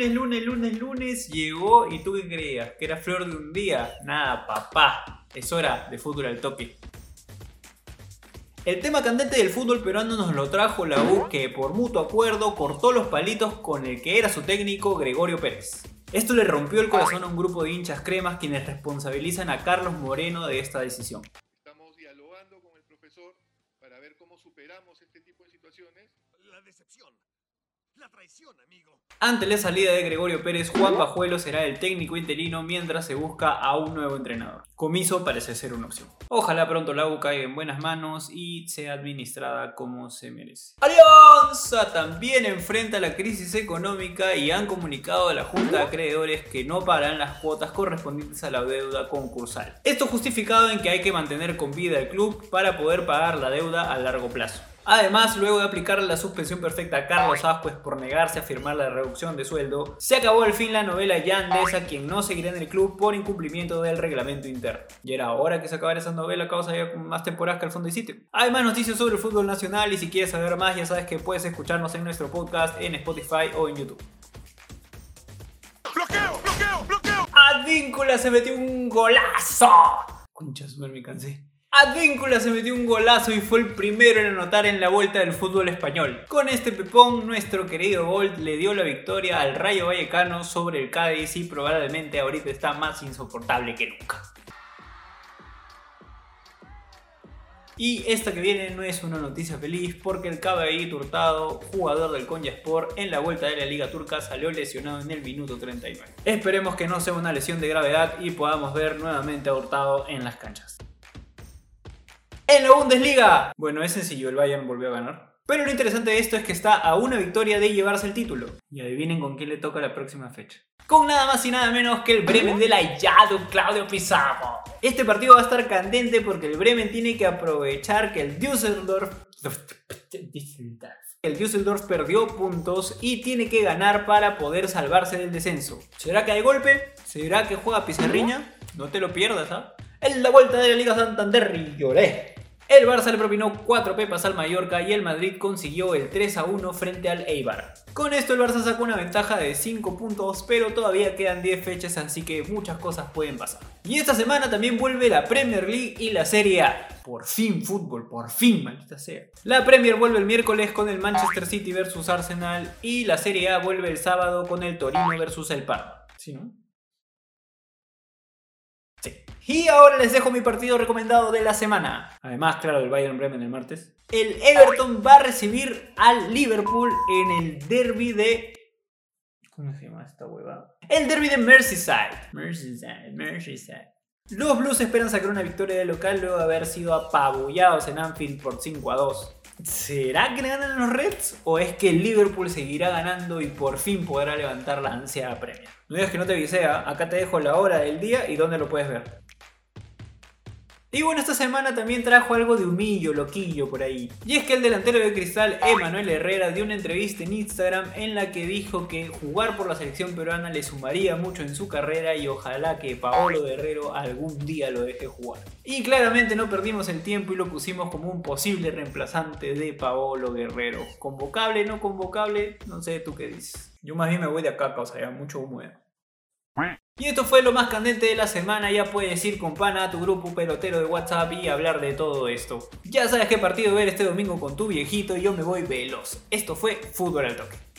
Lunes, lunes, lunes, lunes llegó y tú qué creías, que era flor de un día. Nada, papá, es hora de fútbol al toque. El tema candente del fútbol peruano nos lo trajo la U que por mutuo acuerdo cortó los palitos con el que era su técnico Gregorio Pérez. Esto le rompió el corazón a un grupo de hinchas cremas quienes responsabilizan a Carlos Moreno de esta decisión. Estamos dialogando con el profesor para ver cómo superamos este tipo de situaciones. La decepción. La traición, amigo. Ante la salida de Gregorio Pérez, Juan Pajuelo será el técnico interino mientras se busca a un nuevo entrenador. Comiso parece ser una opción. Ojalá pronto la U caiga en buenas manos y sea administrada como se merece. Alianza también enfrenta la crisis económica y han comunicado a la Junta de Acreedores que no pagarán las cuotas correspondientes a la deuda concursal. Esto justificado en que hay que mantener con vida el club para poder pagar la deuda a largo plazo. Además, luego de aplicarle la suspensión perfecta a Carlos Ascuez por negarse a firmar la reducción de sueldo, se acabó al fin la novela Yandes a quien no seguirá en el club por incumplimiento del reglamento interno. Y era hora que se acabara esa novela, causa ya con más temporadas que el fondo y sitio. Hay más noticias sobre el fútbol nacional y si quieres saber más ya sabes que puedes escucharnos en nuestro podcast en Spotify o en YouTube. ¡Bloqueo! ¡Bloqueo! ¡Bloqueo! Advíncula se metió un golazo. Concha, super me cansé. Advíncula se metió un golazo y fue el primero en anotar en la vuelta del fútbol español. Con este pepón, nuestro querido Bolt le dio la victoria al Rayo Vallecano sobre el Cádiz y probablemente ahorita está más insoportable que nunca. Y esta que viene no es una noticia feliz porque el KBI Hurtado, jugador del Konya Sport en la vuelta de la Liga Turca, salió lesionado en el minuto 39. Esperemos que no sea una lesión de gravedad y podamos ver nuevamente a Hurtado en las canchas. En la Bundesliga, bueno, es sencillo, el Bayern volvió a ganar. Pero lo interesante de esto es que está a una victoria de llevarse el título. Y adivinen con quién le toca la próxima fecha. Con nada más y nada menos que el Bremen de la Yadu Claudio Pizarro. Este partido va a estar candente porque el Bremen tiene que aprovechar que el Düsseldorf... El Düsseldorf perdió puntos y tiene que ganar para poder salvarse del descenso. ¿Será que hay golpe? ¿Será que juega Pizarriña? No te lo pierdas, ¿ah? En la vuelta de la Liga Santander y lloré. El Barça le propinó 4 pepas al Mallorca y el Madrid consiguió el 3 a 1 frente al Eibar. Con esto el Barça sacó una ventaja de 5 puntos, pero todavía quedan 10 fechas, así que muchas cosas pueden pasar. Y esta semana también vuelve la Premier League y la Serie A. Por fin fútbol, por fin, maldita sea. La Premier vuelve el miércoles con el Manchester City versus Arsenal y la Serie A vuelve el sábado con el Torino versus el Parma. ¿Sí, no? Y ahora les dejo mi partido recomendado de la semana. Además, claro, el Bayern Bremen el martes. El Everton va a recibir al Liverpool en el derby de. ¿Cómo se llama esta hueva? El derby de Merseyside. Merseyside, Merseyside. Los Blues esperan sacar una victoria de local luego de haber sido apabullados en Anfield por 5 a 2. ¿Será que le ganan los Reds? ¿O es que el Liverpool seguirá ganando y por fin podrá levantar la ansiada premia? No digas que no te visea, acá te dejo la hora del día y dónde lo puedes ver. Y bueno, esta semana también trajo algo de humillo, loquillo por ahí. Y es que el delantero de Cristal, Emanuel Herrera, dio una entrevista en Instagram en la que dijo que jugar por la selección peruana le sumaría mucho en su carrera y ojalá que Paolo Guerrero algún día lo deje jugar. Y claramente no perdimos el tiempo y lo pusimos como un posible reemplazante de Paolo Guerrero. ¿Convocable, no convocable? No sé tú qué dices. Yo más bien me voy de acá, o mucho humo. Y esto fue lo más candente de la semana, ya puedes ir con pana a tu grupo pelotero de WhatsApp y hablar de todo esto. Ya sabes qué partido ver este domingo con tu viejito y yo me voy veloz. Esto fue Fútbol al Toque.